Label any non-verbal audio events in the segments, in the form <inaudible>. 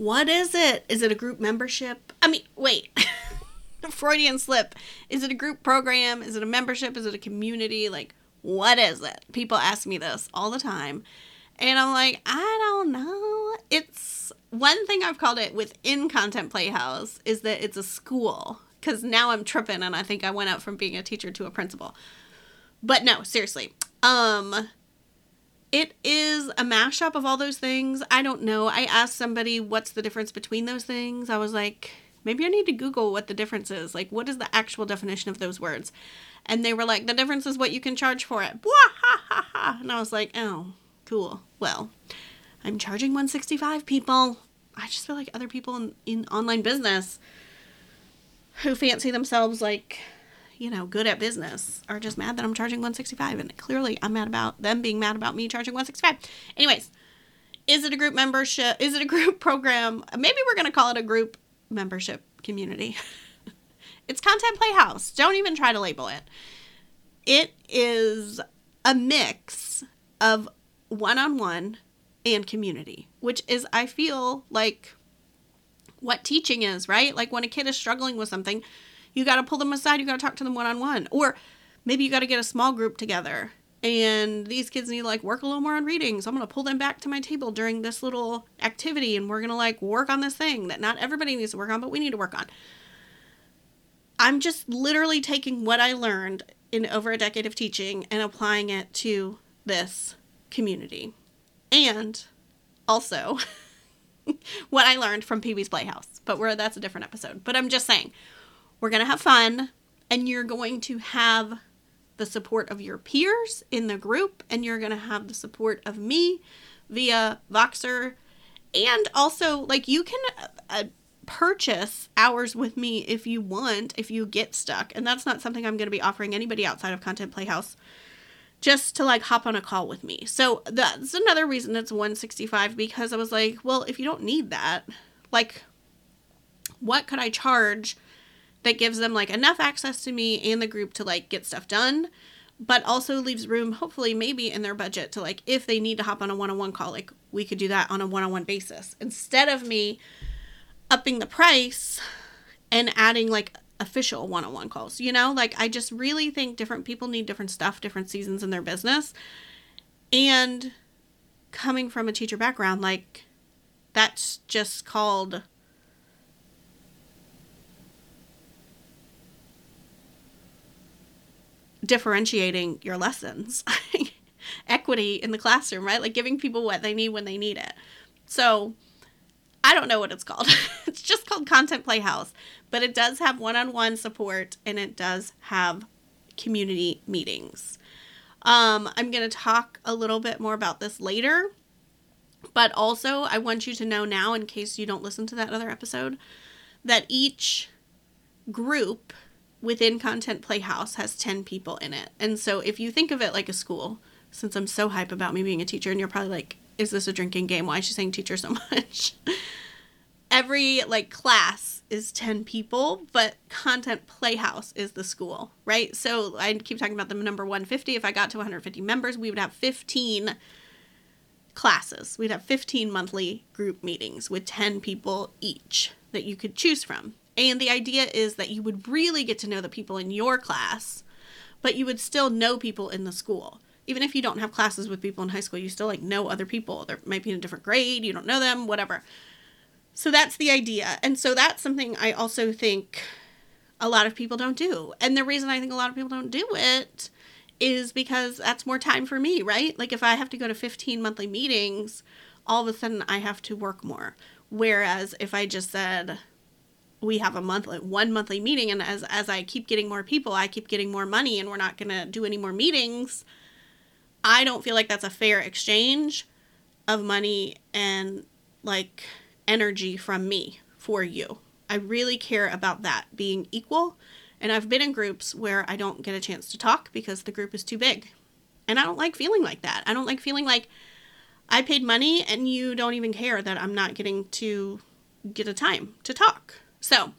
what is it? Is it a group membership? I mean, wait. <laughs> Freudian slip. Is it a group program? Is it a membership? Is it a community? Like, what is it? People ask me this all the time. And I'm like, I don't know. It's one thing I've called it within Content Playhouse is that it's a school. Because now I'm tripping and I think I went out from being a teacher to a principal. But no, seriously. Um, it is a mashup of all those things. I don't know. I asked somebody what's the difference between those things. I was like, maybe I need to Google what the difference is. Like, what is the actual definition of those words? And they were like, the difference is what you can charge for it. And I was like, oh, cool. Well, I'm charging 165 people. I just feel like other people in, in online business who fancy themselves like, you know, good at business are just mad that I'm charging 165 and clearly I'm mad about them being mad about me charging 165. Anyways, is it a group membership? Is it a group <laughs> program? Maybe we're going to call it a group membership community. <laughs> it's Content Playhouse. Don't even try to label it. It is a mix of one-on-one and community, which is I feel like what teaching is, right? Like when a kid is struggling with something, you got to pull them aside, you got to talk to them one-on-one. Or maybe you got to get a small group together and these kids need to like work a little more on reading. So I'm going to pull them back to my table during this little activity and we're going to like work on this thing that not everybody needs to work on, but we need to work on. I'm just literally taking what I learned in over a decade of teaching and applying it to this community. And also <laughs> what I learned from Pee Wee's Playhouse, but that's a different episode. But I'm just saying, we're going to have fun and you're going to have the support of your peers in the group and you're going to have the support of me via Voxer. And also, like, you can uh, purchase hours with me if you want, if you get stuck. And that's not something I'm going to be offering anybody outside of Content Playhouse just to like hop on a call with me. So that's another reason it's 165 because I was like, well, if you don't need that, like what could I charge that gives them like enough access to me and the group to like get stuff done, but also leaves room hopefully maybe in their budget to like if they need to hop on a one-on-one call, like we could do that on a one-on-one basis. Instead of me upping the price and adding like official one-on-one calls you know? Like i just really think different people need different stuff different seasons in their business. And coming from a teacher background like that's just called differentiating your lessons <laughs> equity in the classroom right like giving people what they need when they need it so I don't know what it's called. <laughs> it's just called Content Playhouse, but it does have one on one support and it does have community meetings. Um, I'm going to talk a little bit more about this later, but also I want you to know now, in case you don't listen to that other episode, that each group within Content Playhouse has 10 people in it. And so if you think of it like a school, since I'm so hype about me being a teacher, and you're probably like, is this a drinking game? Why is she saying teacher so <laughs> much? Every like class is 10 people, but Content Playhouse is the school, right? So I keep talking about the number 150. If I got to 150 members, we would have 15 classes. We'd have 15 monthly group meetings with 10 people each that you could choose from. And the idea is that you would really get to know the people in your class, but you would still know people in the school even if you don't have classes with people in high school, you still like know other people. They might be in a different grade, you don't know them, whatever. So that's the idea. And so that's something I also think a lot of people don't do. And the reason I think a lot of people don't do it is because that's more time for me, right? Like if I have to go to 15 monthly meetings, all of a sudden I have to work more. Whereas if I just said we have a monthly one monthly meeting and as as I keep getting more people, I keep getting more money and we're not going to do any more meetings, I don't feel like that's a fair exchange of money and like energy from me for you. I really care about that being equal. And I've been in groups where I don't get a chance to talk because the group is too big. And I don't like feeling like that. I don't like feeling like I paid money and you don't even care that I'm not getting to get a time to talk. So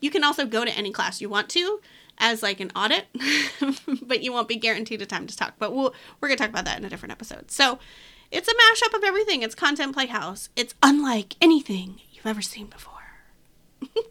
you can also go to any class you want to as like an audit, <laughs> but you won't be guaranteed a time to talk. But we'll we're gonna talk about that in a different episode. So it's a mashup of everything. It's Content Playhouse. It's unlike anything you've ever seen before. <laughs>